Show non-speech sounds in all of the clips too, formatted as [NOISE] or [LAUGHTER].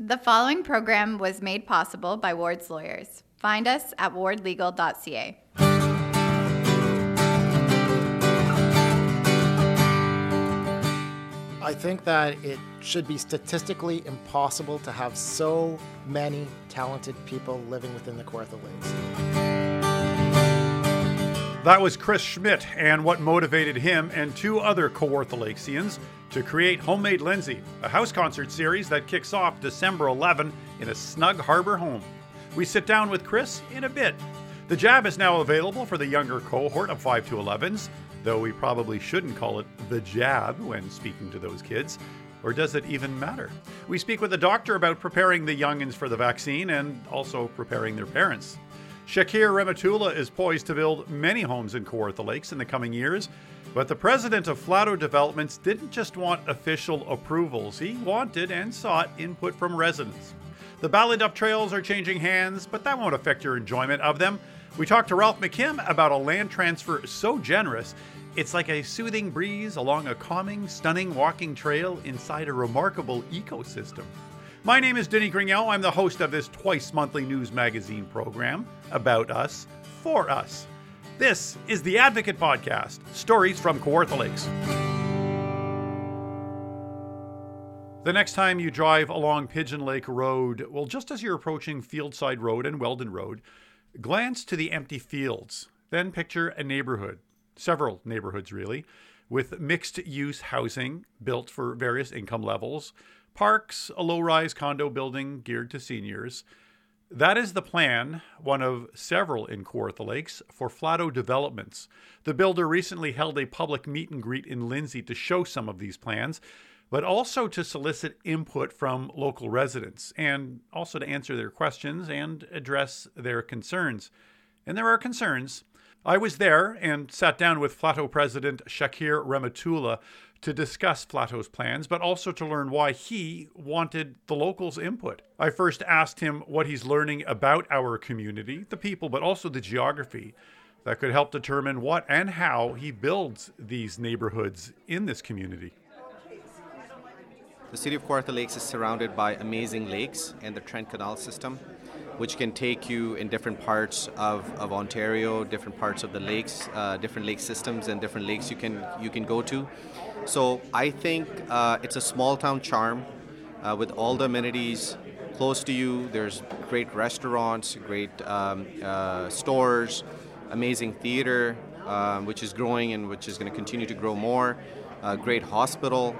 The following program was made possible by Ward's Lawyers. Find us at wardlegal.ca. I think that it should be statistically impossible to have so many talented people living within the Kawartha Lakes. That was Chris Schmidt and what motivated him and two other Kawartha Lakesians to create Homemade Lindsay, a house concert series that kicks off December 11 in a Snug Harbour home. We sit down with Chris in a bit. The jab is now available for the younger cohort of 5 to 11s, though we probably shouldn't call it the jab when speaking to those kids. Or does it even matter? We speak with a doctor about preparing the youngins for the vaccine and also preparing their parents. Shakir Rehmatullah is poised to build many homes in Kawartha Lakes in the coming years, but the president of Flato Developments didn't just want official approvals, he wanted and sought input from residents. The Ballyduff trails are changing hands, but that won't affect your enjoyment of them. We talked to Ralph McKim about a land transfer so generous, it's like a soothing breeze along a calming, stunning walking trail inside a remarkable ecosystem. My name is Denny Grignell. I'm the host of this twice monthly news magazine program about us, for us. This is the Advocate Podcast Stories from Kawartha Lakes. The next time you drive along Pigeon Lake Road, well, just as you're approaching Fieldside Road and Weldon Road, glance to the empty fields. Then picture a neighborhood, several neighborhoods really, with mixed use housing built for various income levels, parks, a low rise condo building geared to seniors. That is the plan, one of several in Kawartha Lakes, for Flato Developments. The builder recently held a public meet and greet in Lindsay to show some of these plans, but also to solicit input from local residents and also to answer their questions and address their concerns. And there are concerns. I was there and sat down with Flato President Shakir Rehmatullah to discuss Flato's plans, but also to learn why he wanted the locals' input. I first asked him what he's learning about our community, the people, but also the geography that could help determine what and how he builds these neighborhoods in this community. The city of Kawartha Lakes is surrounded by amazing lakes and the Trent Canal system, which can take you in different parts of, of Ontario, different parts of the lakes, uh, different lake systems, and different lakes you can you can go to. So I think uh, it's a small town charm uh, with all the amenities close to you. There's great restaurants, great um, uh, stores, amazing theater, um, which is growing and which is going to continue to grow more. great hospital.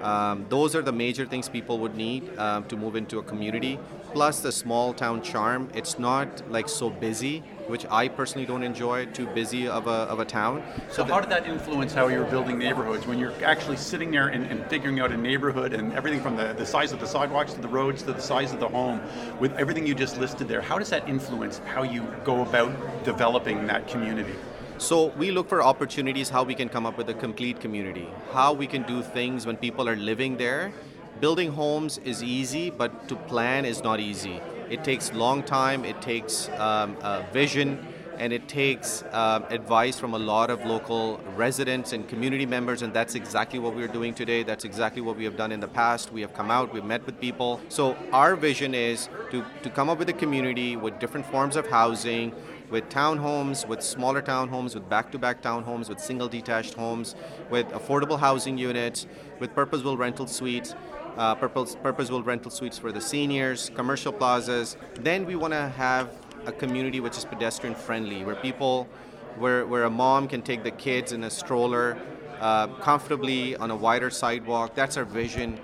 Um, those are the major things people would need um, to move into a community. Plus the small town charm. It's not like so busy, which I personally don't enjoy. Too busy of a, of a town. So, so how did that influence how you're building neighborhoods? When you're actually sitting there and, and, figuring out a neighborhood and everything from the, the size of the sidewalks to the roads to the size of the home, with everything you just listed there, how does that influence how you go about developing that community? So we look for opportunities how we can come up with a complete community, how we can do things when people are living there. Building homes is easy, but to plan is not easy. It takes long time, it takes um, vision, and it takes um, advice from a lot of local residents and community members, and that's exactly what we're doing today. That's exactly what we have done in the past. We have come out, we've met with people. So our vision is to, to come up with a community with different forms of housing, with townhomes, with smaller townhomes, with back-to-back townhomes, with single detached homes, with affordable housing units, with purpose-built rental suites, uh, purpose, purpose-built rental suites for the seniors, commercial plazas. Then we want to have a community which is pedestrian friendly, where people, where, where a mom can take the kids in a stroller uh, comfortably on a wider sidewalk. That's our vision.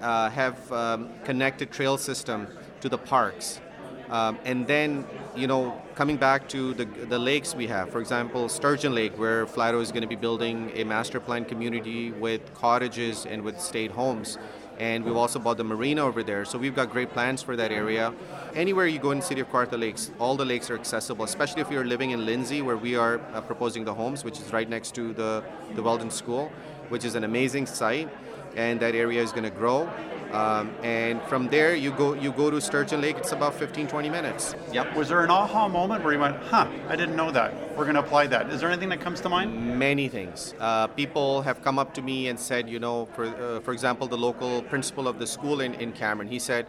Uh, have um, connected trail system to the parks. Um, and then, you know, coming back to the, the lakes we have, for example, Sturgeon Lake, where Flato is going to be building a master plan community with cottages and with state homes. And we've also bought the marina over there. So we've got great plans for that area. Anywhere you go in the city of Kawartha Lakes, all the lakes are accessible, especially if you're living in Lindsay, where we are uh, proposing the homes, which is right next to the, the Weldon School, which is an amazing site. And that area is going to grow. Um, and from there, you go you go to Sturgeon Lake. It's about 15, 20 minutes. Yep. Was there an aha moment where you went, "Huh, I didn't know that. We're going to apply that. Is there anything that comes to mind? Many things. Uh, people have come up to me and said, you know, for uh, for example, the local principal of the school in, in Cameron, he said,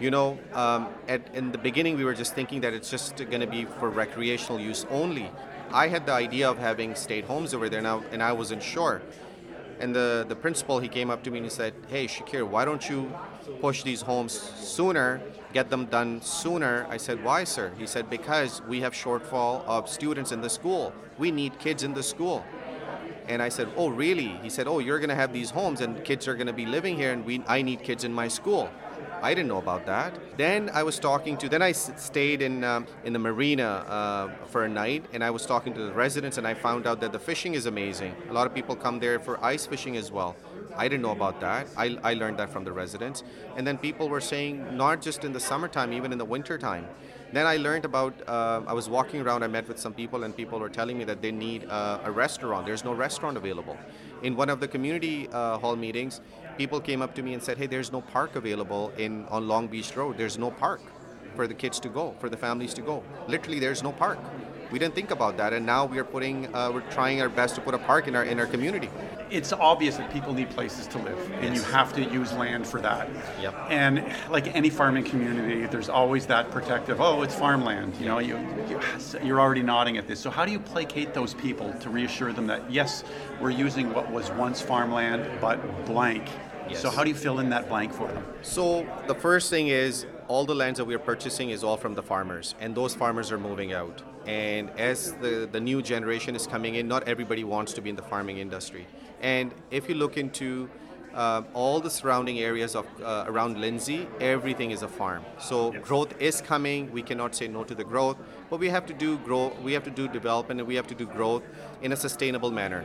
You know, um, at, in the beginning, we were just thinking that it's just going to be for recreational use only. I had the idea of having state homes over there now, and I wasn't sure. And the, the principal, he came up to me and he said, Hey, Shakir, why don't you push these homes sooner, get them done sooner? I said, Why, sir? He said, Because we have shortfall of students in the school. We need kids in the school. And I said, Oh, really? He said, Oh, you're going to have these homes and kids are going to be living here, and we, I need kids in my school. I didn't know about that. Then I was talking to. Then I stayed in um, in the marina uh, for a night, and I was talking to the residents, and I found out that the fishing is amazing. A lot of people come there for ice fishing as well. I didn't know about that. I, I learned that from the residents. And then people were saying not just in the summertime, even in the wintertime. Then I learned about, uh, I was walking around, I met with some people, and people were telling me that they need uh, a restaurant. There's no restaurant available. In one of the community uh, hall meetings, people came up to me and said, hey, there's no park available in on Long Beach Road. There's no park for the kids to go, for the families to go. Literally, there's no park. We didn't think about that, and now we're putting, uh, we're trying our best to put a park in our in our community. It's obvious that people need places to live, and you have to use land for that. Yep. And like any farming community, there's always that protective. Oh, it's farmland. You know, you, you you're already nodding at this. So how do you placate those people to reassure them that yes, we're using what was once farmland, but blank. Yes. So how do you fill in that blank for them? So the first thing is all the lands that we're purchasing is all from the farmers, and those farmers are moving out. And as the, the new generation is coming in, not everybody wants to be in the farming industry. And if you look into uh, all the surrounding areas of uh, around Lindsay, everything is a farm. So growth is coming. We cannot say no to the growth, but we have to do grow. We have to do development, and we have to do growth in a sustainable manner.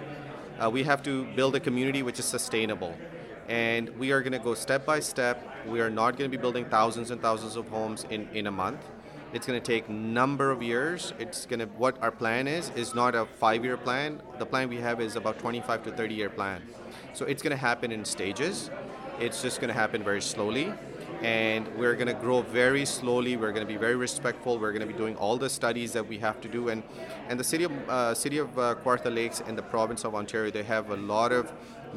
Uh, we have to build a community which is sustainable and we are going to go step by step. We are not going to be building thousands and thousands of homes in, in a month. It's going to take number of years. It's going to what our plan is is not a five-year plan. The plan we have is about 25 to 30-year plan. So it's going to happen in stages. It's just going to happen very slowly and we're going to grow very slowly. We're going to be very respectful. We're going to be doing all the studies that we have to do, and and the city of uh, city of uh, Lakes and the province of Ontario, they have a lot of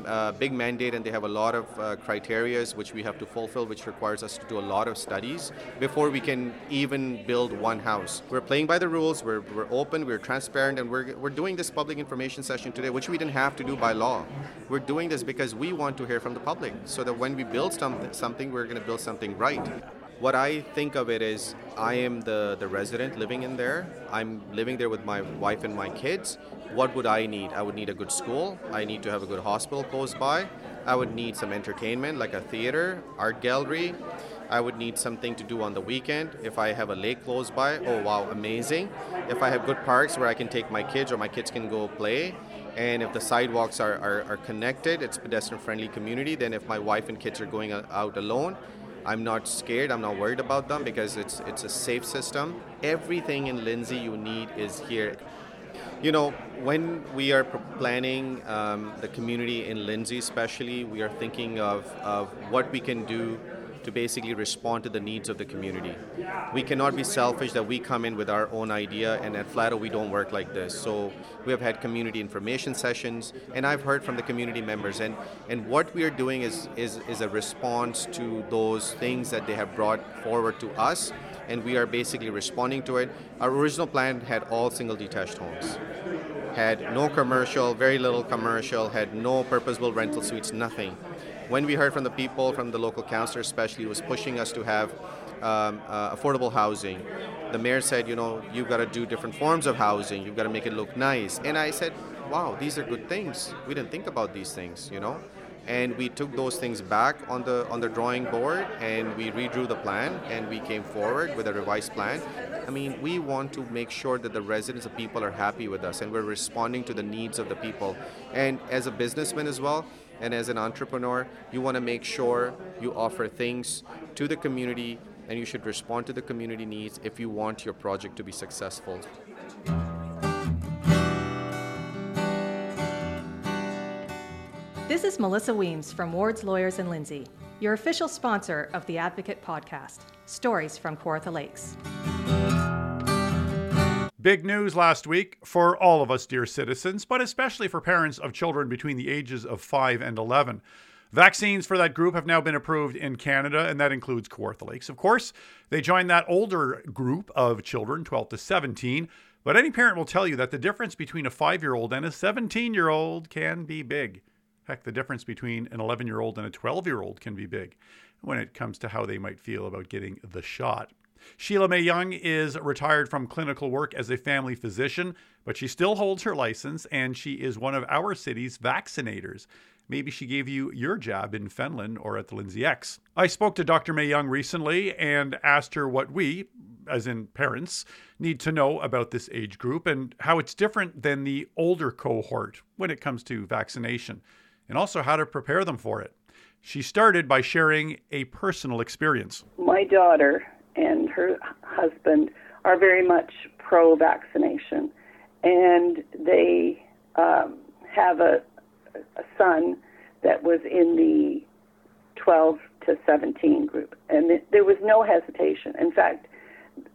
uh, big mandate and they have a lot of uh, criterias which we have to fulfill, which requires us to do a lot of studies before we can even build one house. We're playing by the rules, we're, we're open, we're transparent, and we're, we're doing this public information session today, which we didn't have to do by law. We're doing this because we want to hear from the public so that when we build something, something we're going to build something right what I think of it is I am the, the resident living in there. I'm living there with my wife and my kids. What would I need? I would need a good school. I need to have a good hospital close by. I would need some entertainment like a theater, art gallery. I would need something to do on the weekend. If I have a lake close by, oh wow, amazing. If I have good parks where I can take my kids or my kids can go play, and if the sidewalks are, are, are connected, it's pedestrian friendly community, then if my wife and kids are going out alone, I'm not scared. I'm not worried about them because it's it's a safe system. Everything in Lindsay you need is here. You know, when we are planning um, the community in Lindsay, especially, we are thinking of, of what we can do to basically respond to the needs of the community. We cannot be selfish that we come in with our own idea, and at Flato we don't work like this. So we have had community information sessions, and I've heard from the community members, and, and what we are doing is, is, is a response to those things that they have brought forward to us, and we are basically responding to it. Our original plan had all single detached homes had no commercial, very little commercial, had no purpose-built rental suites, nothing when we heard from the people, from the local councillor especially, was pushing us to have um, uh, affordable housing. The mayor said, you know, you've got to do different forms of housing. You've got to make it look nice. And I said, wow, these are good things. We didn't think about these things, you know. And we took those things back on the on the drawing board, and we redrew the plan, and we came forward with a revised plan. I mean, we want to make sure that the residents, the people, are happy with us, and we're responding to the needs of the people. And as a businessman as well, and as an entrepreneur, you want to make sure you offer things to the community and you should respond to the community needs if you want your project to be successful. This is Melissa Weems from Ward's Lawyers and Lindsay, your official sponsor of the Advocate podcast, Stories from Kawartha Lakes. Big news last week for all of us, dear citizens, but especially for parents of children between the ages of 5 and 11. Vaccines for that group have now been approved in Canada, and that includes Kawartha. Of course, they join that older group of children, 12 to 17. But any parent will tell you that the difference between a five year old and a 17 year old can be big. Heck, the difference between an 11 year old and a 12 year old can be big when it comes to how they might feel about getting the shot. Sheila Mae-Young is retired from clinical work as a family physician, but she still holds her license and she is one of our city's vaccinators. Maybe she gave you your jab in Fenelon or at the Lindsay X. I spoke to Dr. May Young recently and asked her what we, as in parents, need to know about this age group and how it's different than the older cohort when it comes to vaccination, and also how to prepare them for it. She started by sharing a personal experience. My daughter and her husband are very much pro vaccination, and they um, have a, a son that was in the 12 to 17 group, and it, there was no hesitation. In fact,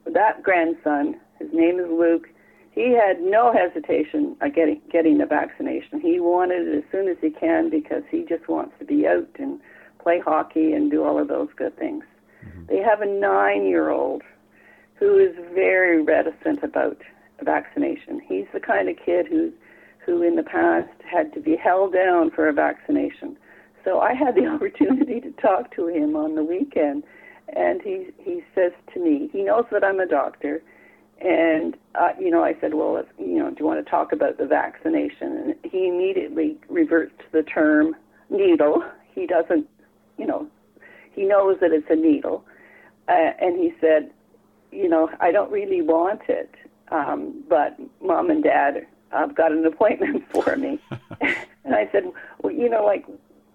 that grandson, his name is Luke, he had no hesitation at getting getting the vaccination. He wanted it as soon as he can because he just wants to be out and play hockey and do all of those good things. Mm-hmm. They have a nine-year-old who is very reticent about vaccination. He's the kind of kid who who in the past had to be held down for a vaccination. So I had the [LAUGHS] opportunity to talk to him on the weekend, and he he says to me, he knows that I'm a doctor, and uh, you know I said, well, if, you know, do you want to talk about the vaccination? And he immediately reverts to the term needle. He doesn't, you know, he knows that it's a needle, uh, and he said, you know, I don't really want it, um, but mom and dad I've got an appointment [LAUGHS] for me. [LAUGHS] and I said, well, you know, like,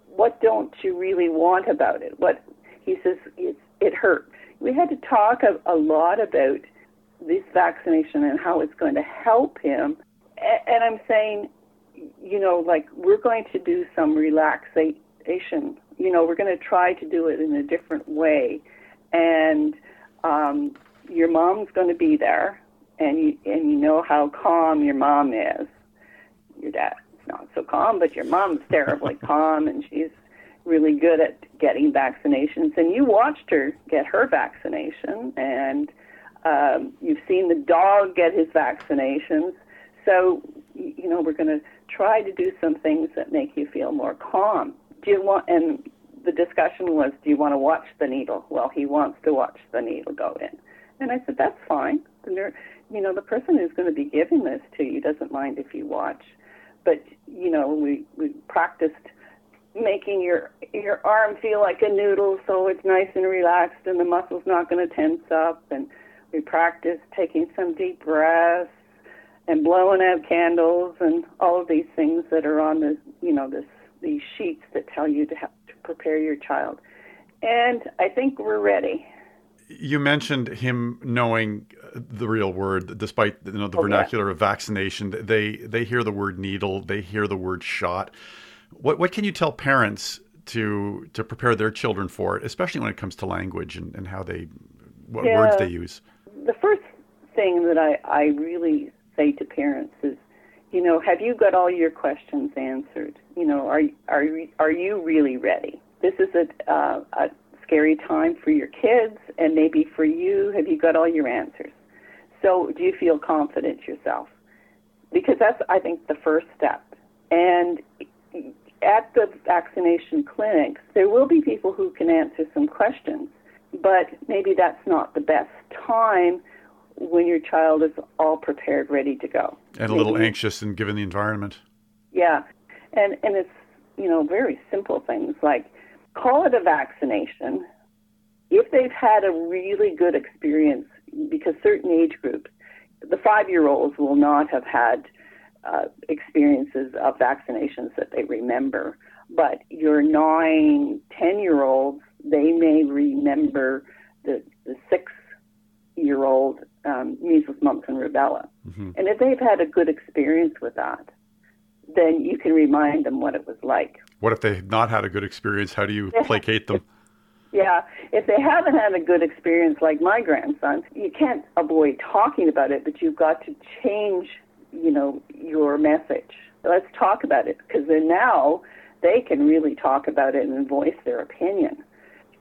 what don't you really want about it? What he says, it, it hurt. We had to talk a, a lot about this vaccination and how it's going to help him. And, and I'm saying, you know, like, we're going to do some relaxation. You know, we're going to try to do it in a different way. And um, your mom's going to be there and you and you know how calm your mom is. Your dad's not so calm, but your mom's terribly [LAUGHS] calm, and she's really good at getting vaccinations. And you watched her get her vaccination, and um, you've seen the dog get his vaccinations. So you know we're going to try to do some things that make you feel more calm. Do you want? And the discussion was, do you want to watch the needle? Well, he wants to watch the needle go in. And I said, that's fine. The ner- you know, the person who's going to be giving this to you doesn't mind if you watch. But, you know, we, we practiced making your your arm feel like a noodle so it's nice and relaxed and the muscle's not going to tense up and we practiced taking some deep breaths and blowing out candles and all of these things that are on the you know this these sheets that tell you to have to prepare your child and i think we're ready you mentioned him knowing the real word, despite you know the oh, vernacular yeah. of vaccination. They they hear the word needle, they hear the word shot. What what can you tell parents to to prepare their children for it, especially when it comes to language and, and how they what yeah. words they use? The first thing that I, I really say to parents is, you know, have you got all your questions answered? You know, are are are you really ready? This is a, uh, a scary time for your kids and maybe for you. Have you got all your answers? So, do you feel confident yourself? Because that's, I think, the first step. And at the vaccination clinics, there will be people who can answer some questions, but maybe that's not the best time when your child is all prepared, ready to go. And a little anxious and given the environment. Yeah. And and it's, you know, very simple things like call it a vaccination. If they've had a really good experience because certain age groups, the five year olds will not have had uh, experiences of vaccinations that they remember. But your nine, ten year olds, they may remember the, the six year old um, measles, mumps, and rubella. Mm-hmm. And if they've had a good experience with that, then you can remind them what it was like. What if they've not had a good experience? How do you [LAUGHS] placate them? Yeah, if they haven't had a good experience like my grandson, you can't avoid talking about it, but you've got to change, you know, your message. Let's talk about it because then now they can really talk about it and voice their opinion.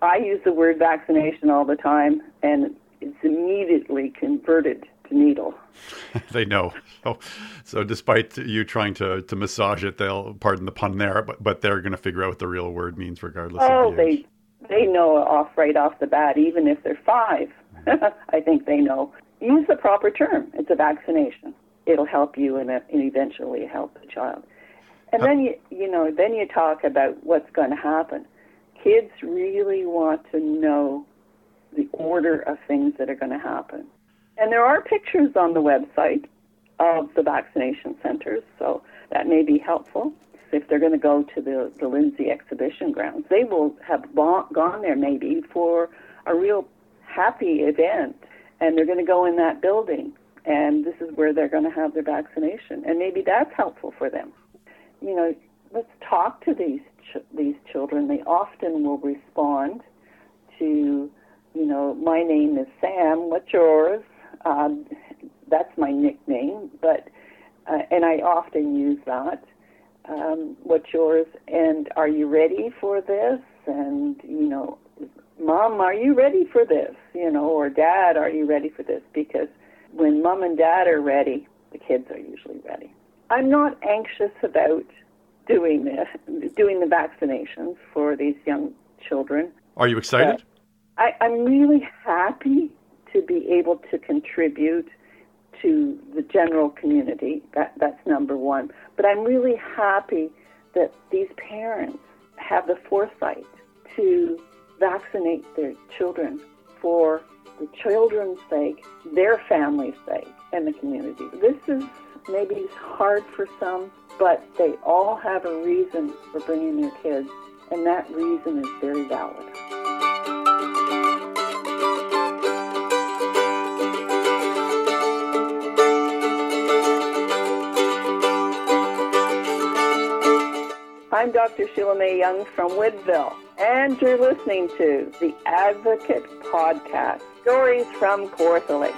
I use the word vaccination all the time, and it's immediately converted to needle. [LAUGHS] they know. So, so despite you trying to, to massage it, they'll pardon the pun there, but but they're going to figure out what the real word means regardless. Oh, of the oh, they they know off right off the bat, even if they're five. [LAUGHS] I think they know. Use the proper term. It's a vaccination. It'll help you and, uh, and eventually help the child. And then you you know then you talk about what's going to happen. Kids really want to know the order of things that are going to happen. And there are pictures on the website of the vaccination centers, so that may be helpful. If they're going to go to the, the Lindsay exhibition grounds, they will have gone there maybe for a real happy event, and they're going to go in that building, and this is where they're going to have their vaccination, and maybe that's helpful for them. You know, let's talk to these ch- these children. They often will respond to, you know, my name is Sam. What's yours? Um, that's my nickname, but uh, and I often use that. Um, what's yours? And are you ready for this? And you know, mom, are you ready for this? You know, or dad, are you ready for this? Because when mom and dad are ready, the kids are usually ready. I'm not anxious about doing this, doing the vaccinations for these young children. Are you excited? I, I'm really happy to be able to contribute to the general community. That, that's number one. But I'm really happy that these parents have the foresight to vaccinate their children for the children's sake, their family's sake, and the community. This is maybe hard for some, but they all have a reason for bringing their kids, and that reason is very valid. I'm Dr. Sheila Mae-Young from Woodville, and you're listening to the Advocate Podcast Stories from Lake.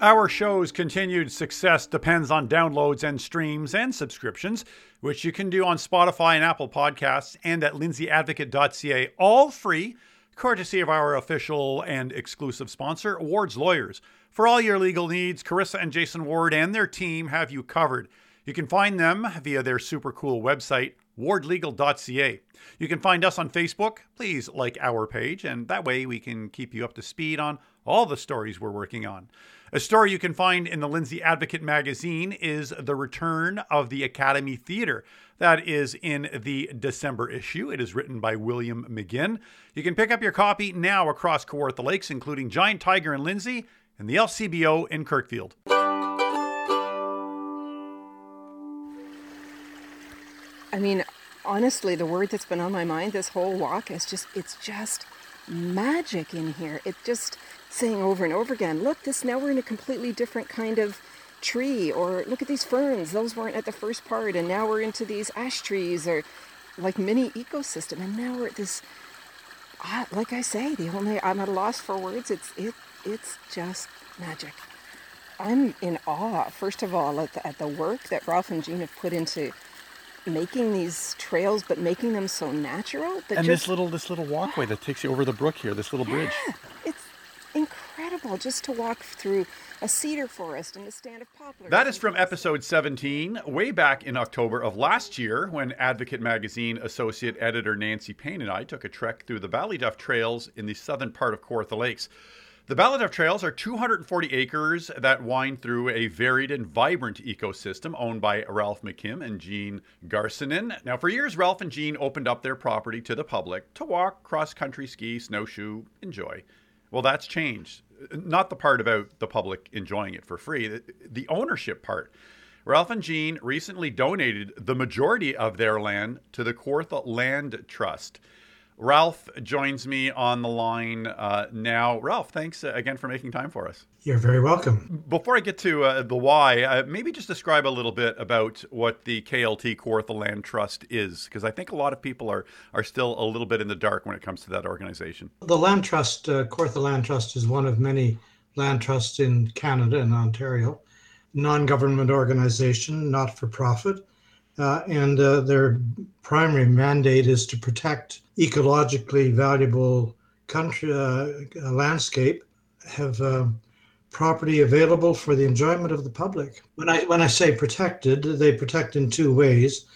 Our show's continued success depends on downloads and streams and subscriptions, which you can do on Spotify and Apple Podcasts and at lindsayadvocate.ca, all free courtesy of our official and exclusive sponsor, Ward's Lawyers. For all your legal needs, Carissa and Jason Ward and their team have you covered. You can find them via their super cool website, wardlegal.ca. You can find us on Facebook. Please like our page, and that way we can keep you up to speed on all the stories we're working on. A story you can find in the Lindsay Advocate magazine is The Return of the Academy Theatre. That is in the December issue. It is written by William McGinn. You can pick up your copy now across Kawartha Lakes, including Giant Tiger and Lindsay and the LCBO in Kirkfield. I mean, honestly, the word that's been on my mind this whole walk is just, it's just magic in here. It just saying over and over again, look, this now we're in a completely different kind of tree, or look at these ferns, those weren't at the first part, and now we're into these ash trees, or like mini ecosystem, and now we're at this. Uh, like I say, the only I'm at a loss for words. It's it it's just magic. I'm in awe, first of all, at the, at the work that Ralph and Jean have put into making these trails, but making them so natural. But and just, this little this little walkway that takes you over the brook here, this little bridge. It's incredible just to walk through a cedar forest and a stand of poplars. That is from episode 17, way back in October of last year, when Advocate Magazine associate editor Nancy Payne and I took a trek through the Ballyduff Trails in the southern part of Kawartha Lakes. The Ballyduff Trails are 240 acres that wind through a varied and vibrant ecosystem owned by Ralph McKim and Jean Garsonnin. Now, for years, Ralph and Jean opened up their property to the public to walk, cross country ski, snowshoe, enjoy. Well, that's changed. Not the part about the public enjoying it for free, the ownership part. Ralph and Jean recently donated the majority of their land to the Kawartha Land Trust. Ralph joins me on the line uh, now. Ralph, thanks uh, again for making time for us. You're very welcome. Before I get to uh, the why, uh, maybe just describe a little bit about what the KLT Kawartha Land Trust is, because I think a lot of people are are still a little bit in the dark when it comes to that organization. The Land Trust, uh, Kawartha Land Trust, is one of many land trusts in Canada and Ontario, non-government organization, not for profit. Uh, and uh, their primary mandate is to protect ecologically valuable country uh, landscape, have uh, property available for the enjoyment of the public. When I when I say protected, they protect in two ways.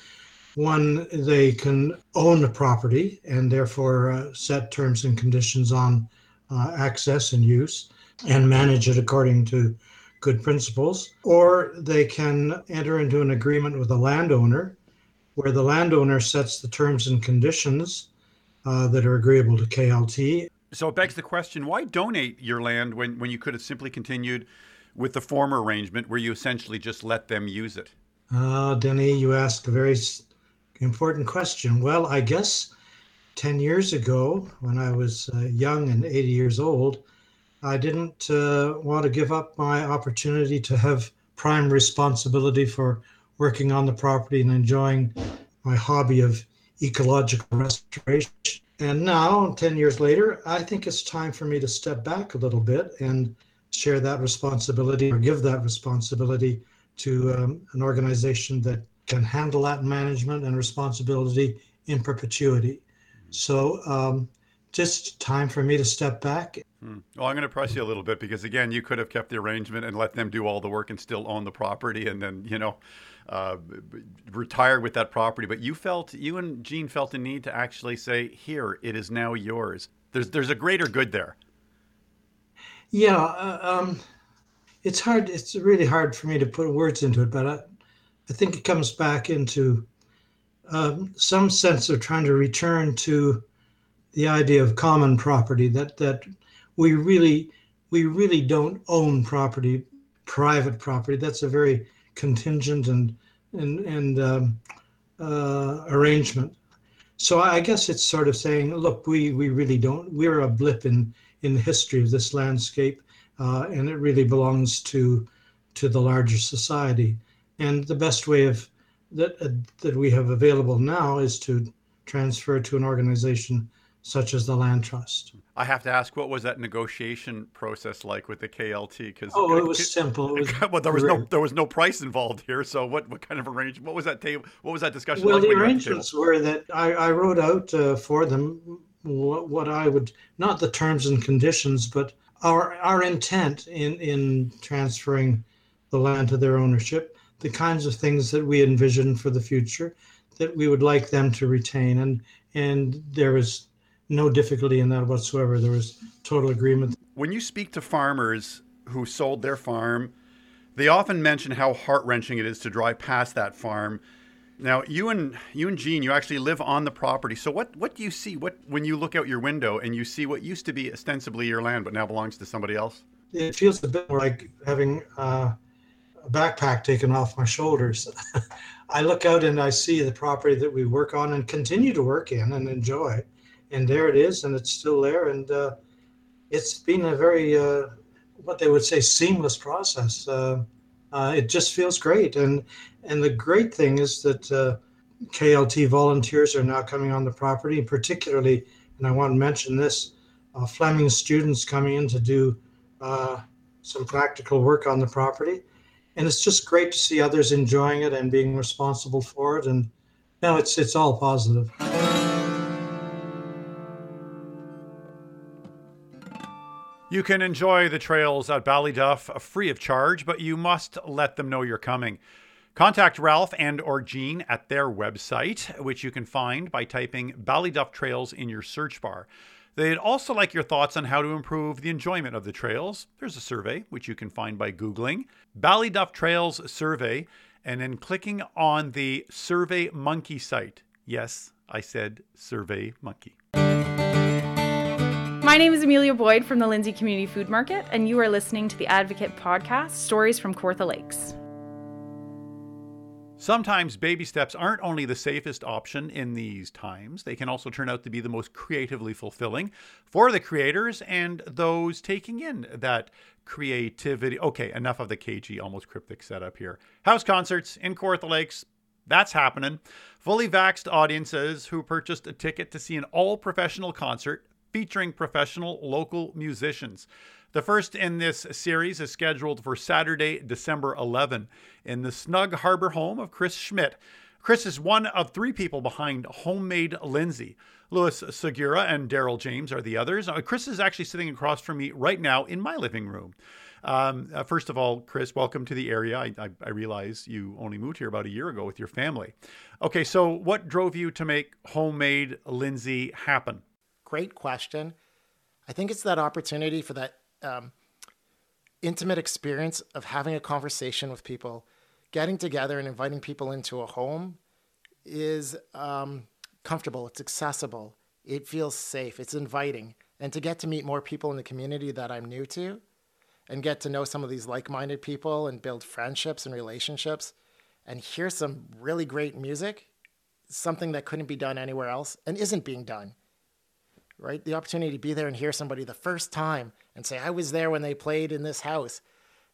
One, they can own the property and therefore uh, set terms and conditions on uh, access and use and manage it according to good principles, or they can enter into an agreement with a landowner where the landowner sets the terms and conditions uh, that are agreeable to KLT. So it begs the question why donate your land when, when you could have simply continued with the former arrangement where you essentially just let them use it? Uh, Denny, you ask a very important question. Well, I guess 10 years ago, when I was uh, young and 80 years old, I didn't uh, want to give up my opportunity to have prime responsibility for working on the property and enjoying my hobby of ecological restoration. And now, 10 years later, I think it's time for me to step back a little bit and share that responsibility or give that responsibility to um, an organization that can handle that management and responsibility in perpetuity. So, um, just time for me to step back. Hmm. Well, I'm going to press you a little bit because, again, you could have kept the arrangement and let them do all the work and still own the property and then, you know, uh, retire with that property. But you felt, you and Jean felt the need to actually say, here, it is now yours. There's, there's a greater good there. Yeah. Uh, um, it's hard. It's really hard for me to put words into it, but I, I think it comes back into um, some sense of trying to return to the idea of common property that that we really we really don't own property private property. That's a very contingent and and and um, uh, arrangement. So i guess it's sort of saying look we we really don't we're a blip in in the history of this landscape uh, and it really belongs to to the larger society. And the best way of that uh, that we have available now is to transfer to an organization such as the land trust. I have to ask, what was that negotiation process like with the KLT? Because oh, it was simple. It was [LAUGHS] well, there was no there was no price involved here. So what, what kind of arrangement? What was that table? What was that discussion? Well, like the arrangements the were that I, I wrote out uh, for them what, what I would not the terms and conditions, but our our intent in in transferring the land to their ownership, the kinds of things that we envision for the future, that we would like them to retain, and and there was no difficulty in that whatsoever. There was total agreement. When you speak to farmers who sold their farm, they often mention how heart wrenching it is to drive past that farm. Now, you and you and Jean, you actually live on the property. So, what what do you see? What when you look out your window and you see what used to be ostensibly your land, but now belongs to somebody else? It feels a bit more like having uh, a backpack taken off my shoulders. [LAUGHS] I look out and I see the property that we work on and continue to work in and enjoy and there it is, and it's still there, and uh, it's been a very uh, what they would say seamless process. Uh, uh it just feels great, and and the great thing is that uh, KLT volunteers are now coming on the property, particularly, and I want to mention this: uh, Fleming students coming in to do some practical work on the property, and it's just great to see others enjoying it and being responsible for it, and now it's it's all positive. You can enjoy the trails at Ballyduff uh, free of charge, but you must let them know you're coming. Contact Ralph and or Jean at their website, which you can find by typing Ballyduff Trails in your search bar. They'd also like your thoughts on how to improve the enjoyment of the trails. There's a survey, which you can find by Googling Ballyduff Trails Survey and then clicking on the Survey Monkey site. Yes, I said Survey Monkey. My name is Amelia Boyd from the Lindsay Community Food Market, and you are listening to the Advocate podcast Stories from Kawartha Lakes. Sometimes baby steps aren't only the safest option in these times, they can also turn out to be the most creatively fulfilling for the creators and those taking in that creativity. Okay, enough of the cagey, almost cryptic setup here. House concerts in Kawartha Lakes, that's happening. Fully vaxxed audiences who purchased a ticket to see an all professional concert featuring professional local musicians. The first in this series is scheduled for Saturday, December 11, in the Snug Harbour home of Chris Schmidt. Chris is one of three people behind Homemade Lindsay. Louis Segura and Daryl James are the others. Uh, Chris is actually sitting across from me right now in my living room. Um, uh, first of all, Chris, welcome to the area. I, I, I, realize you only moved here about a year ago with your family. Okay, so what drove you to make Homemade Lindsay happen? Great question. I think it's that opportunity for that um, intimate experience of having a conversation with people, getting together and inviting people into a home is um, comfortable, it's accessible, it feels safe, it's inviting. And to get to meet more people in the community that I'm new to and get to know some of these like minded people and build friendships and relationships and hear some really great music, something that couldn't be done anywhere else and isn't being done right? The opportunity to be there and hear somebody the first time and say, I was there when they played in this house,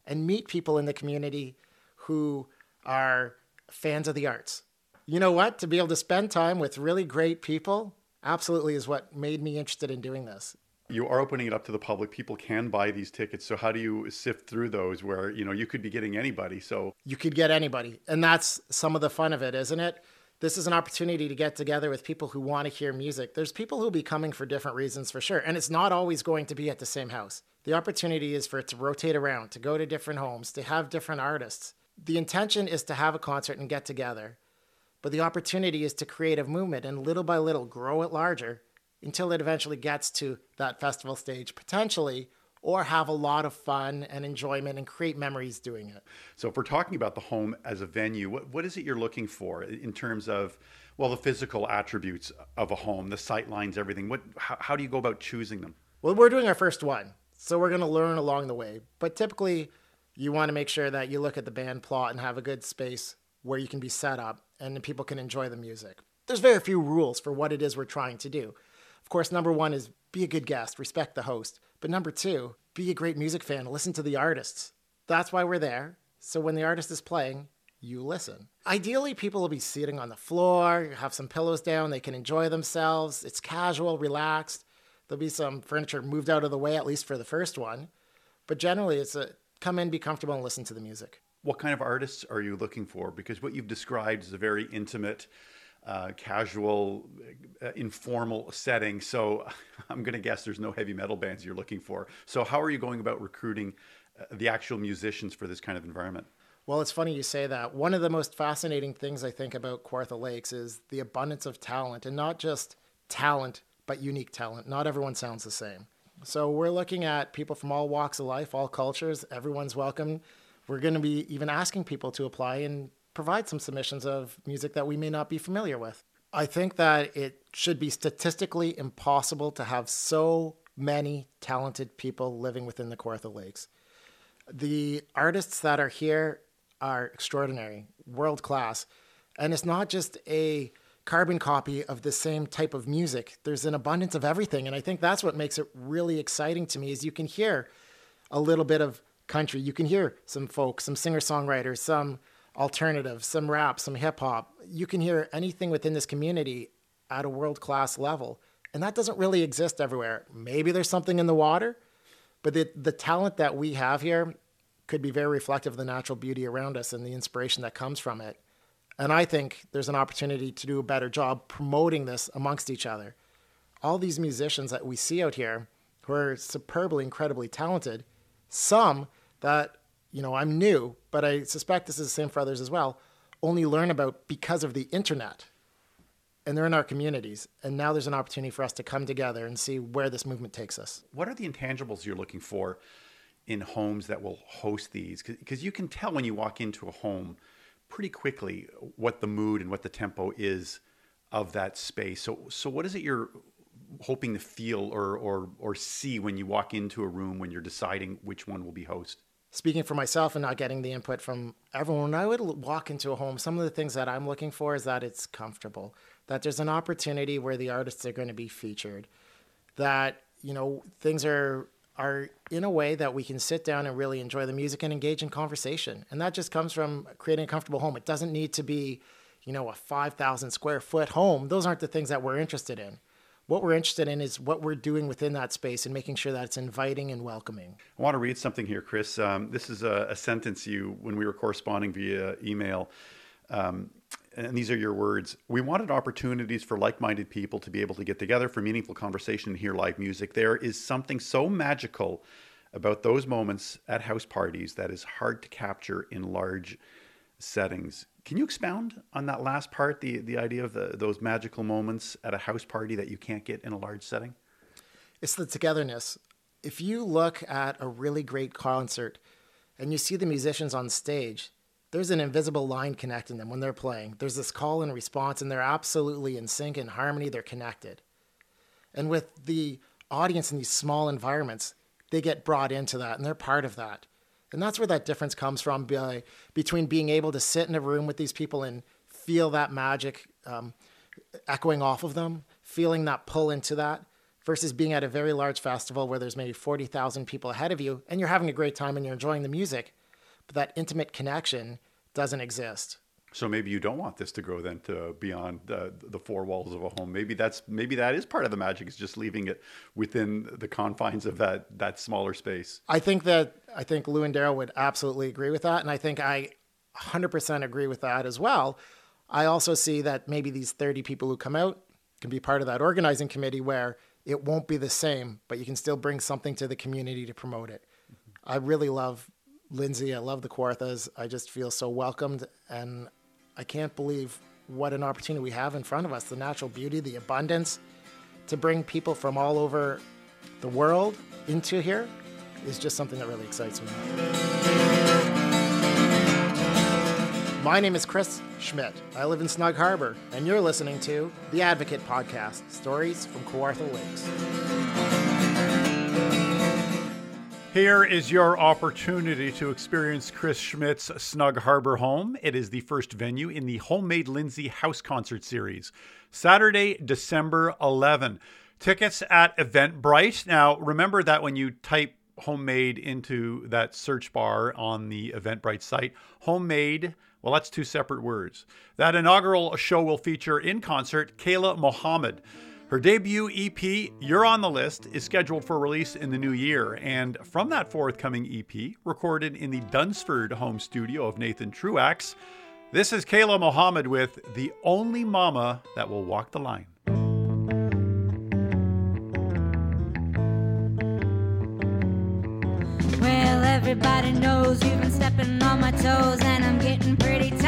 and meet people in the community who are fans of the arts. You know what? To be able to spend time with really great people absolutely is what made me interested in doing this. You are opening it up to the public. People can buy these tickets. So how do you sift through those where, you know, you could be getting anybody. So you could get anybody. And that's some of the fun of it, isn't it? This is an opportunity to get together with people who want to hear music. There's people who'll be coming for different reasons for sure, and it's not always going to be at the same house. The opportunity is for it to rotate around, to go to different homes, to have different artists. The intention is to have a concert and get together, but the opportunity is to create a movement and little by little grow it larger until it eventually gets to that festival stage, potentially or have a lot of fun and enjoyment and create memories doing it. So, if we're talking about the home as a venue, what, what is it you're looking for in terms of, well, the physical attributes of a home, the sight lines, everything? What, how, how do you go about choosing them? Well, we're doing our first one, so we're going to learn along the way. But typically, you want to make sure that you look at the band plot and have a good space where you can be set up and people can enjoy the music. There's very few rules for what it is we're trying to do. Of course, number one is be a good guest, respect the host. But number two, be a great music fan, listen to the artists. That's why we're there. So when the artist is playing, you listen. Ideally, people will be sitting on the floor, have some pillows down, they can enjoy themselves. It's casual, relaxed. There'll be some furniture moved out of the way, at least for the first one. But generally, it's a come in, be comfortable, and listen to the music. What kind of artists are you looking for? Because what you've described is a very intimate, uh, casual, uh, informal setting. So [LAUGHS] I'm going to guess there's no heavy metal bands you're looking for. So how are you going about recruiting uh, the actual musicians for this kind of environment? Well, it's funny you say that. One of the most fascinating things I think about Kawartha Lakes is the abundance of talent, and not just talent, but unique talent. Not everyone sounds the same. So we're looking at people from all walks of life, all cultures. Everyone's welcome. We're going to be even asking people to apply and provide some submissions of music that we may not be familiar with. I think that it should be statistically impossible to have so many talented people living within the Kawartha Lakes. The artists that are here are extraordinary, world class. And it's not just a carbon copy of the same type of music. There's an abundance of everything. And I think that's what makes it really exciting to me is you can hear a little bit of country. You can hear some folk, some singer-songwriters, some alternative, some rap, some hip hop. You can hear anything within this community at a world class level. And that doesn't really exist everywhere. Maybe there's something in the water, but the, the talent that we have here could be very reflective of the natural beauty around us and the inspiration that comes from it. And I think there's an opportunity to do a better job promoting this amongst each other. All these musicians that we see out here who are superbly, incredibly talented, some that you know, I'm new, but I suspect this is the same for others as well, only learn about because of the internet. And they're in our communities. And now there's an opportunity for us to come together and see where this movement takes us. What are the intangibles you're looking for in homes that will host these? Because you can tell when you walk into a home pretty quickly what the mood and what the tempo is of that space. So, so what is it you're hoping to feel or, or, or see when you walk into a room when you're deciding which one will be host? Speaking for myself and not getting the input from everyone, when I would walk into a home, some of the things that I'm looking for is that it's comfortable, that there's an opportunity where the artists are going to be featured, that you know things are are in a way that we can sit down and really enjoy the music and engage in conversation, and that just comes from creating a comfortable home. It doesn't need to be, you know, a five thousand square foot home. Those aren't the things that we're interested in what we're interested in is what we're doing within that space and making sure that it's inviting and welcoming. I want to read something here, Chris. Um, this is a, a, sentence you, when we were corresponding via email, um, and these are your words. We wanted opportunities for like minded people to be able to get together for meaningful conversation and hear live music. There is something so magical about those moments at house parties that is hard to capture in large settings. Can you expound on that last part, the, the idea of the, those magical moments at a house party that you can't get in a large setting? It's the togetherness. If you look at a really great concert and you see the musicians on stage, there's an invisible line connecting them when they're playing. There's this call and response, and they're absolutely in sync and harmony. They're connected. And with the audience in these small environments, they get brought into that and they're part of that. And that's where that difference comes from by, between being able to sit in a room with these people and feel that magic um, echoing off of them, feeling that pull into that, versus being at a very large festival where there's maybe 40,000 people ahead of you and you're having a great time and you're enjoying the music, but that intimate connection doesn't exist. So maybe you don't want this to grow then to beyond uh, the four walls of a home. Maybe that's maybe that is part of the magic is just leaving it within the confines of that that smaller space. I think that I think Lou and Daryl would absolutely agree with that, and I think I 100% agree with that as well. I also see that maybe these 30 people who come out can be part of that organizing committee where it won't be the same, but you can still bring something to the community to promote it. Mm-hmm. I really love Lindsay. I love the Kawarthas. I just feel so welcomed and I can't believe what an opportunity we have in front of us the natural beauty, the abundance to bring people from all over the world into here is just something that really excites me. My name is Chris Schmidt. I live in Snug Harbour, and you're listening to the Advocate Podcast Stories from Kawartha Lakes. Here is your opportunity to experience Chris Schmidt's Snug Harbour Home. It is the first venue in the Homemade Lindsay House Concert Series. Saturday, December 11. Tickets at Eventbrite. Now, remember that when you type homemade into that search bar on the Eventbrite site, homemade, well, that's two separate words. That inaugural show will feature in concert Kayla Mohammed. Her debut EP, You're on the List, is scheduled for release in the new year. And from that forthcoming EP, recorded in the Dunsford home studio of Nathan Truax, this is Kayla Mohammed with The Only Mama That Will Walk the Line. Well, everybody knows you've been stepping on my toes, and I'm getting pretty tired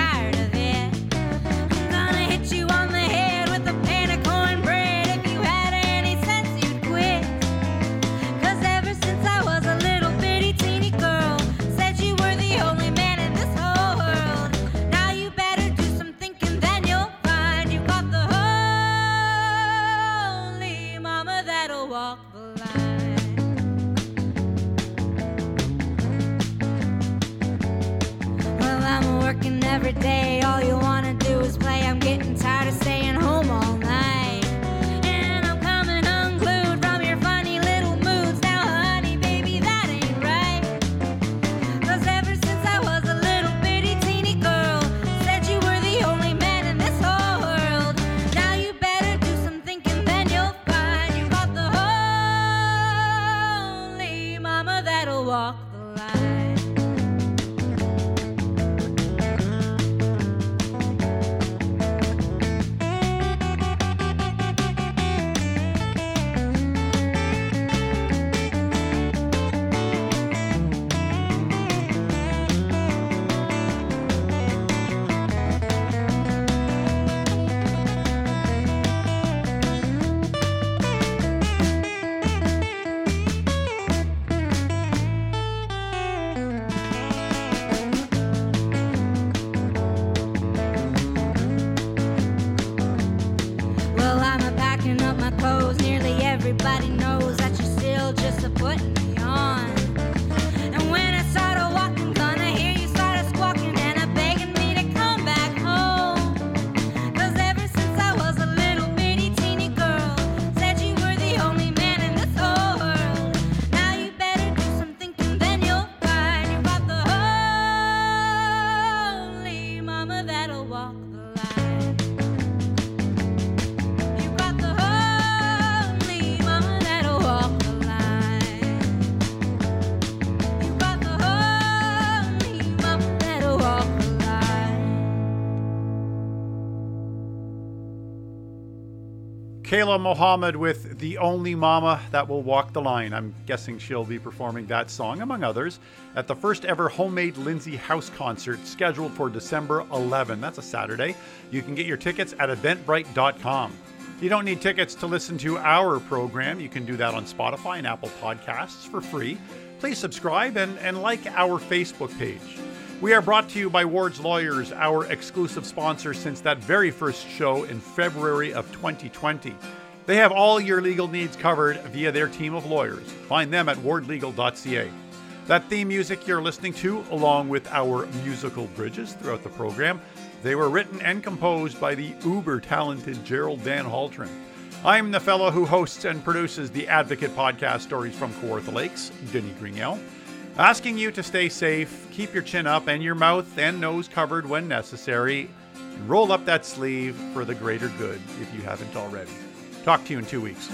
Kayla Mohammed with The Only Mama That Will Walk the Line. I'm guessing she'll be performing that song, among others, at the first ever Homemade Lindsay House concert scheduled for December 11. That's a Saturday. You can get your tickets at eventbrite.com. You don't need tickets to listen to our program. You can do that on Spotify and Apple Podcasts for free. Please subscribe and, and like our Facebook page. We are brought to you by Ward's Lawyers, our exclusive sponsor since that very first show in February of 2020. They have all your legal needs covered via their team of lawyers. Find them at wardlegal.ca. That theme music you're listening to, along with our musical bridges throughout the program, they were written and composed by the uber talented Gerald Van Haltren. I'm the fellow who hosts and produces the Advocate podcast stories from Kawartha Lakes, Denis Grignell asking you to stay safe, keep your chin up and your mouth and nose covered when necessary, and roll up that sleeve for the greater good if you haven't already. Talk to you in two weeks.